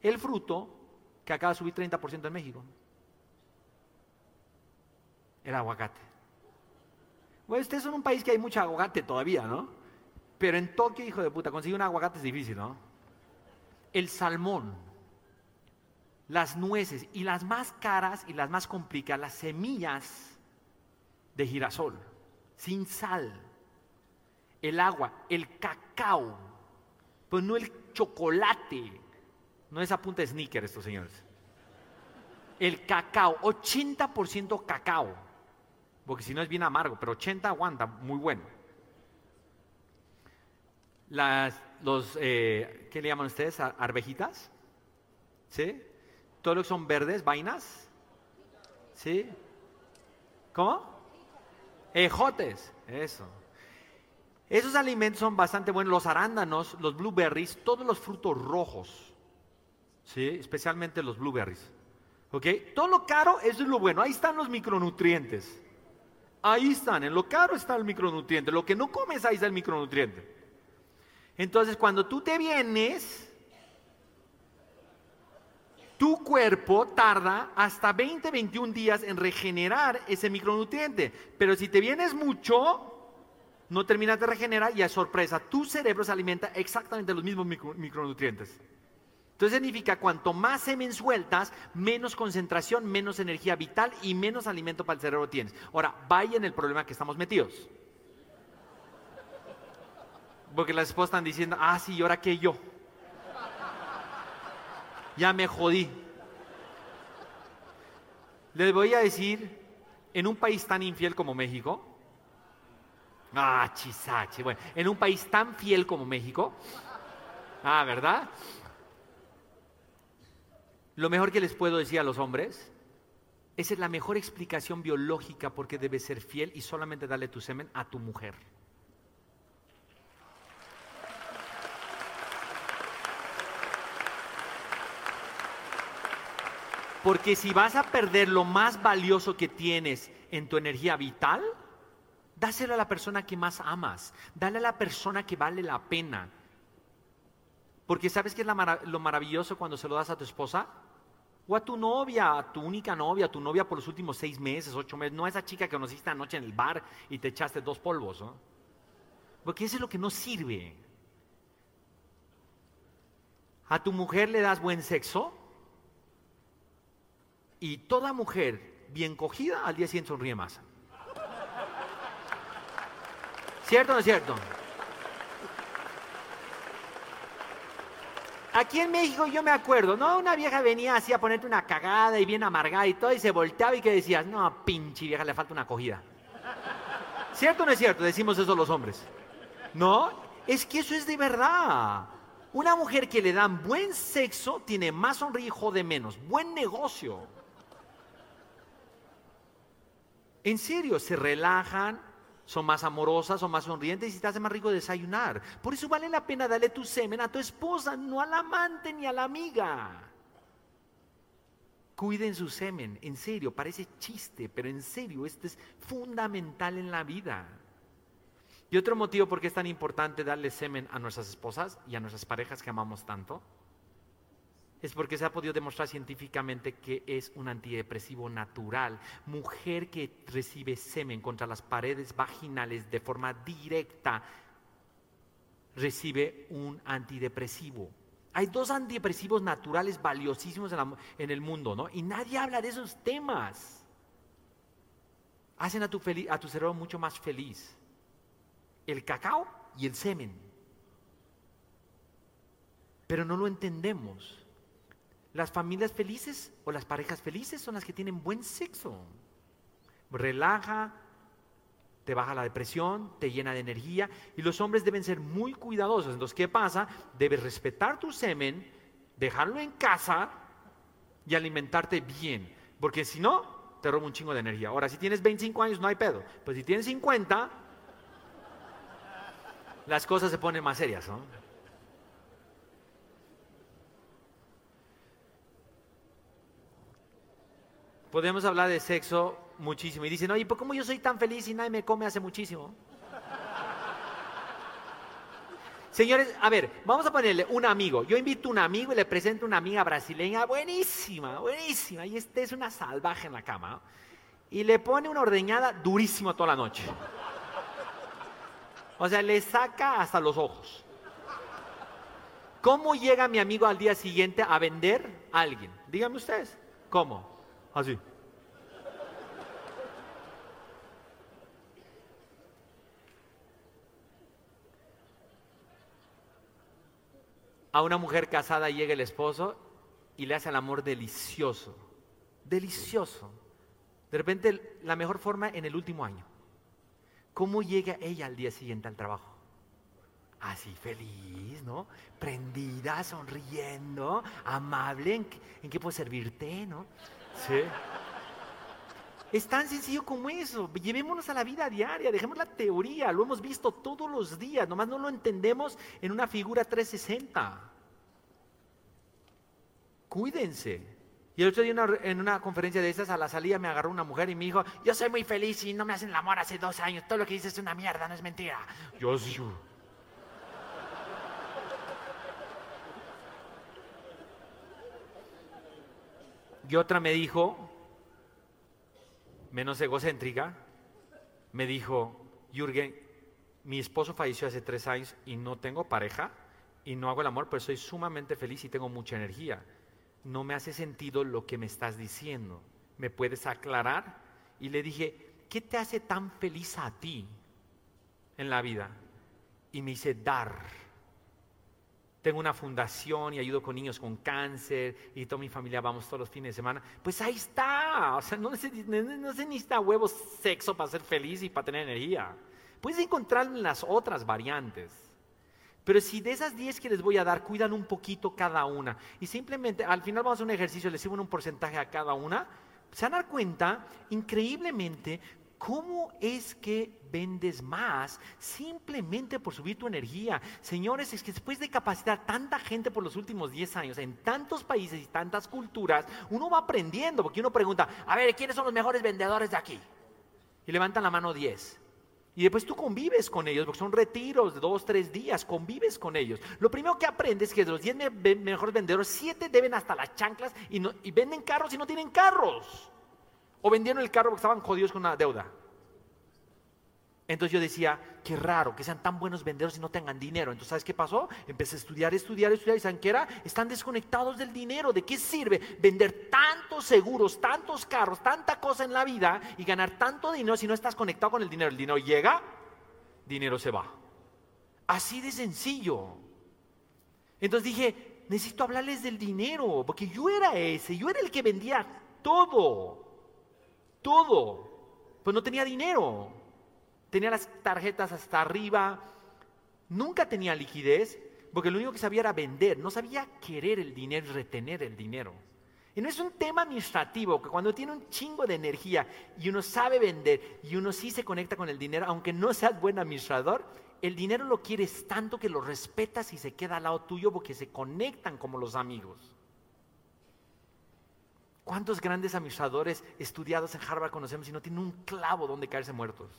El fruto que acaba de subir 30% en México. El aguacate. Bueno, ustedes son un país que hay mucho aguacate todavía, ¿no? Pero en Tokio, hijo de puta, conseguir un aguacate es difícil, ¿no? El salmón, las nueces y las más caras y las más complicadas, las semillas de girasol, sin sal, el agua, el cacao, pues no el chocolate, no es a punta de sneaker estos señores. El cacao, 80% cacao, porque si no es bien amargo, pero 80 aguanta, muy bueno. Las, los, eh, ¿qué le llaman ustedes? Arvejitas, ¿sí? Todo lo que son verdes, vainas, ¿sí? ¿Cómo? Ejotes, eso. Esos alimentos son bastante buenos, los arándanos, los blueberries, todos los frutos rojos, ¿sí? especialmente los blueberries. ¿Ok? Todo lo caro, eso es lo bueno, ahí están los micronutrientes. Ahí están, en lo caro está el micronutriente, lo que no comes ahí está el micronutriente. Entonces, cuando tú te vienes, tu cuerpo tarda hasta 20, 21 días en regenerar ese micronutriente. Pero si te vienes mucho, no terminas de regenerar y es sorpresa, tu cerebro se alimenta exactamente de los mismos micronutrientes. Entonces significa cuanto más semen sueltas, menos concentración, menos energía vital y menos alimento para el cerebro tienes. Ahora, vaya en el problema que estamos metidos. Porque las esposas están diciendo, ah, sí, ¿y ahora qué yo? Ya me jodí. Les voy a decir, en un país tan infiel como México, Ah, chisache. Bueno, en un país tan fiel como México. Ah, ¿verdad? Lo mejor que les puedo decir a los hombres, esa es la mejor explicación biológica por qué debes ser fiel y solamente darle tu semen a tu mujer. Porque si vas a perder lo más valioso que tienes en tu energía vital, Dáselo a la persona que más amas. Dale a la persona que vale la pena. Porque ¿sabes qué es lo maravilloso cuando se lo das a tu esposa? O a tu novia, a tu única novia, a tu novia por los últimos seis meses, ocho meses. No a esa chica que conociste anoche en el bar y te echaste dos polvos. ¿no? Porque eso es lo que no sirve. A tu mujer le das buen sexo y toda mujer bien cogida al día siguiente sonríe más. ¿Cierto o no es cierto? Aquí en México yo me acuerdo, ¿no? Una vieja venía así a ponerte una cagada y bien amargada y todo, y se volteaba y que decías, no, pinche vieja, le falta una acogida. ¿Cierto o no es cierto? Decimos eso los hombres. No, es que eso es de verdad. Una mujer que le dan buen sexo tiene más sonrisa de menos. Buen negocio. En serio, se relajan, son más amorosas, son más sonrientes y te hace más rico desayunar. Por eso vale la pena darle tu semen a tu esposa, no al amante ni a la amiga. Cuiden su semen, en serio, parece chiste, pero en serio, esto es fundamental en la vida. Y otro motivo por qué es tan importante darle semen a nuestras esposas y a nuestras parejas que amamos tanto es porque se ha podido demostrar científicamente que es un antidepresivo natural. Mujer que recibe semen contra las paredes vaginales de forma directa recibe un antidepresivo. Hay dos antidepresivos naturales valiosísimos en, el mundo, ¿no? Y nadie habla de esos temas. Hacen a tu, cerebro mucho más feliz. El cacao y el semen. Pero no lo entendemos. Las familias felices o las parejas felices son las que tienen buen sexo. Relaja, te baja la depresión, te llena de energía y los hombres deben ser muy cuidadosos. Entonces, ¿qué pasa? Debes respetar tu semen, dejarlo en casa y alimentarte bien, porque si no, te roba un chingo de energía. Ahora, si tienes 25 años no hay pedo, pero si tienes 50, las cosas se ponen más serias, ¿no? Podemos hablar de sexo muchísimo. Y dicen, oye, ¿por cómo yo soy tan feliz y nadie me come hace muchísimo? Señores, a ver, vamos a ponerle un amigo. Yo invito a un amigo y le presento una amiga brasileña buenísima, buenísima. Y este es una salvaje en la cama. Y le pone una ordeñada durísima toda la noche. O sea, le saca hasta los ojos. ¿Cómo llega mi amigo al día siguiente a vender a alguien? Díganme ustedes. ¿Cómo? Así. A una mujer casada llega el esposo y le hace el amor delicioso, delicioso. De repente la mejor forma en el último año. ¿Cómo llega ella al día siguiente al trabajo? Así feliz, ¿no? Prendida, sonriendo, amable, ¿en qué, puedo servirte, no? Sí. Es tan sencillo como eso. Llevémonos a la vida diaria, dejemos la teoría, lo hemos visto todos los días, nomás no lo entendemos en una figura 360. Cuídense. Y el otro día en una conferencia de esas, a la salida me agarró una mujer y me dijo, yo soy muy feliz y no me hacen el amor hace dos años, todo lo que dices es una mierda, no es mentira. Yo sí. Y otra me dijo, menos egocéntrica, me dijo, Jürgen, mi esposo falleció hace tres años y no tengo pareja y no hago el amor, pero soy sumamente feliz y tengo mucha energía. No me hace sentido lo que me estás diciendo. ¿Me puedes aclarar? Y le dije, ¿qué te hace tan feliz a ti en la vida? Y me dice, dar tengo una fundación y ayudo con niños con cáncer y toda mi familia vamos todos los fines de semana. Pues ahí está. O sea, no se, no se necesita huevos sexo para ser feliz y para tener energía. Puedes encontrar en las otras variantes. Pero si de esas 10 que les voy a dar, cuidan un poquito cada una. Y simplemente, al final vamos a hacer un ejercicio, les sirven un porcentaje a cada una. Se van a dar cuenta, increíblemente, ¿Cómo es que vendes más simplemente por subir tu energía? Señores, es que después de capacitar tanta gente por los últimos 10 años en tantos países y tantas culturas, uno va aprendiendo, porque uno pregunta, a ver, ¿quiénes son los mejores vendedores de aquí? Y levantan la mano 10. Y después tú convives con ellos, porque son retiros de dos, tres días, convives con ellos. Lo primero que aprendes es que de los 10 mejores vendedores, 7 deben hasta las chanclas y, y venden carros y no tienen carros. O vendieron el carro porque estaban jodidos con una deuda. Entonces yo decía, qué raro que sean tan buenos vendedores y no tengan dinero. Entonces, ¿sabes qué pasó? Empecé a estudiar, estudiar, estudiar. ¿Y saben qué era? Están desconectados del dinero. ¿De qué sirve vender tantos seguros, tantos carros, tanta cosa en la vida y ganar tanto dinero si no estás conectado con el dinero? El dinero llega, dinero se va. Así de sencillo. Entonces dije, necesito hablarles del dinero, porque yo era ese, yo era el que vendía todo todo, pues no tenía dinero, tenía las tarjetas hasta arriba, nunca tenía liquidez, porque lo único que sabía era vender, no sabía querer el dinero y retener el dinero. Y no es un tema administrativo, que cuando tiene un chingo de energía y uno sabe vender y uno sí se conecta con el dinero, aunque no seas buen administrador, el dinero lo quieres tanto que lo respetas y se queda al lado tuyo porque se conectan como los amigos. ¿Cuántos grandes administradores estudiados en Harvard conocemos y no tienen un clavo donde caerse muertos?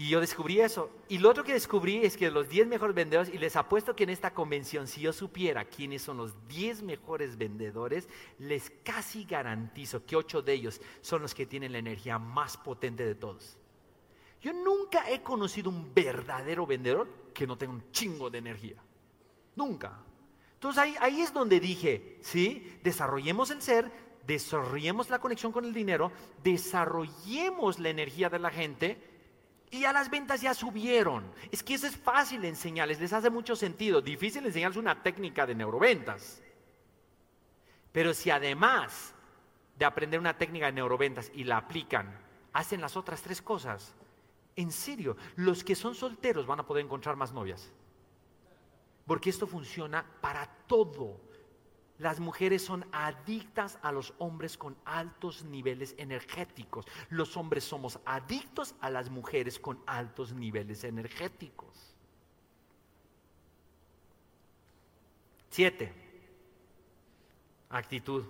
Y yo descubrí eso. Y lo otro que descubrí es que los 10 mejores vendedores, y les apuesto que en esta convención, si yo supiera quiénes son los 10 mejores vendedores, les casi garantizo que 8 de ellos son los que tienen la energía más potente de todos. Yo nunca he conocido un verdadero vendedor que no tenga un chingo de energía. Nunca. Entonces ahí, es donde dije, ¿sí? Desarrollemos el ser, desarrollemos la conexión con el dinero, desarrollemos la energía de la gente y ya las ventas ya subieron. Es que eso es fácil enseñarles, les hace mucho sentido. Difícil enseñarles una técnica de neuroventas. Pero si además de aprender una técnica de neuroventas y la aplican, hacen las otras tres cosas. En serio, los que son solteros van a poder encontrar más novias. Porque esto funciona para todo. Las mujeres son adictas a los hombres con altos niveles energéticos. Los hombres somos adictos a las mujeres con altos niveles energéticos. Siete. Actitud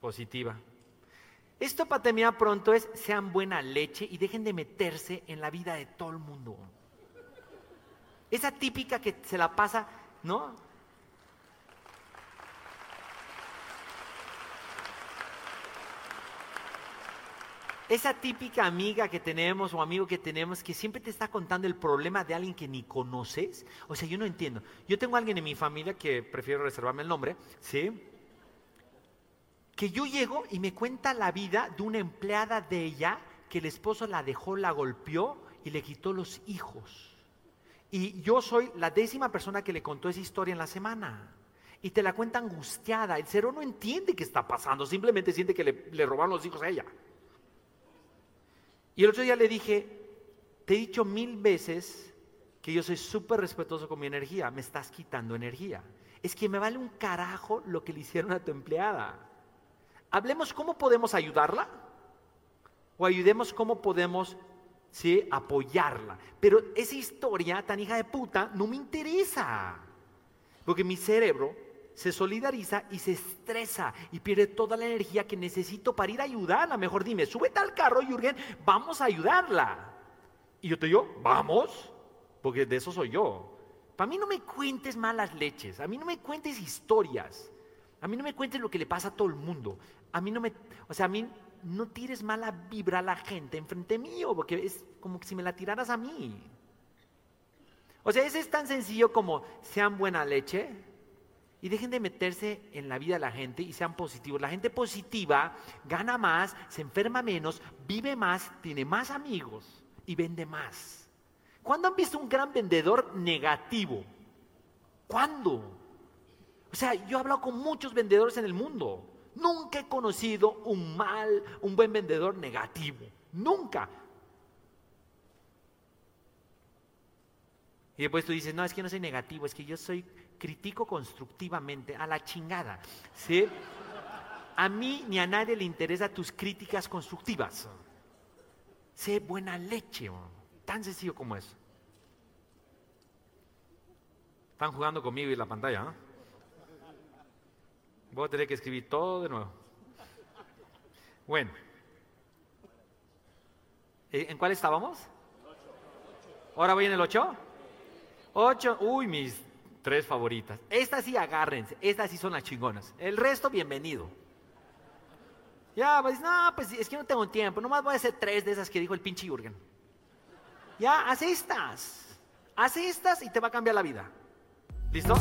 positiva. Esto para terminar pronto es sean buena leche y dejen de meterse en la vida de todo el mundo. Esa típica que se la pasa, ¿no? Esa típica amiga que tenemos o amigo que tenemos que siempre te está contando el problema de alguien que ni conoces. O sea, yo no entiendo. Yo tengo a alguien en mi familia que prefiero reservarme el nombre, ¿sí? Que yo llego y me cuenta la vida de una empleada de ella que el esposo la dejó, la golpeó y le quitó los hijos. Y yo soy la décima persona que le contó esa historia en la semana. Y te la cuenta angustiada. El cero no entiende qué está pasando, simplemente siente que le, le robaron los hijos a ella. Y el otro día le dije, te he dicho mil veces que yo soy súper respetuoso con mi energía, me estás quitando energía. Es que me vale un carajo lo que le hicieron a tu empleada. Hablemos cómo podemos ayudarla o ayudemos cómo podemos ¿sí? apoyarla. Pero esa historia tan hija de puta no me interesa. Porque mi cerebro se solidariza y se estresa y pierde toda la energía que necesito para ir a ayudarla. Mejor dime, súbete al carro, Jürgen, vamos a ayudarla. Y yo te digo, vamos, porque de eso soy yo. Para mí no me cuentes malas leches, a mí no me cuentes historias, a mí no me cuentes lo que le pasa a todo el mundo. A mí no me, o sea, a mí no tires mala vibra a la gente enfrente mío, porque es como si me la tiraras a mí. O sea, ese es tan sencillo como sean buena leche, y dejen de meterse en la vida de la gente y sean positivos. La gente positiva gana más, se enferma menos, vive más, tiene más amigos y vende más. ¿Cuándo han visto un gran vendedor negativo? ¿Cuándo? O sea, yo he hablado con muchos vendedores en el mundo. Nunca he conocido un mal, un buen vendedor negativo. Nunca. Y después tú dices, no, es que no soy negativo, es que yo soy critico constructivamente, a la chingada. ¿sí? A mí ni a nadie le interesa tus críticas constructivas. Sé buena leche, tan sencillo como eso. Están jugando conmigo y la pantalla, ¿no? Voy a tener que escribir todo de nuevo. Bueno. ¿En cuál estábamos? ¿Ahora voy en el 8? 8. Uy, mis Tres favoritas. Estas sí agárrense, estas sí son las chingonas. El resto, bienvenido. Ya, pues no, pues es que no tengo tiempo. Nomás voy a hacer tres de esas que dijo el pinche Jürgen. Ya, haz estas. Haz estas y te va a cambiar la vida. ¿Listo?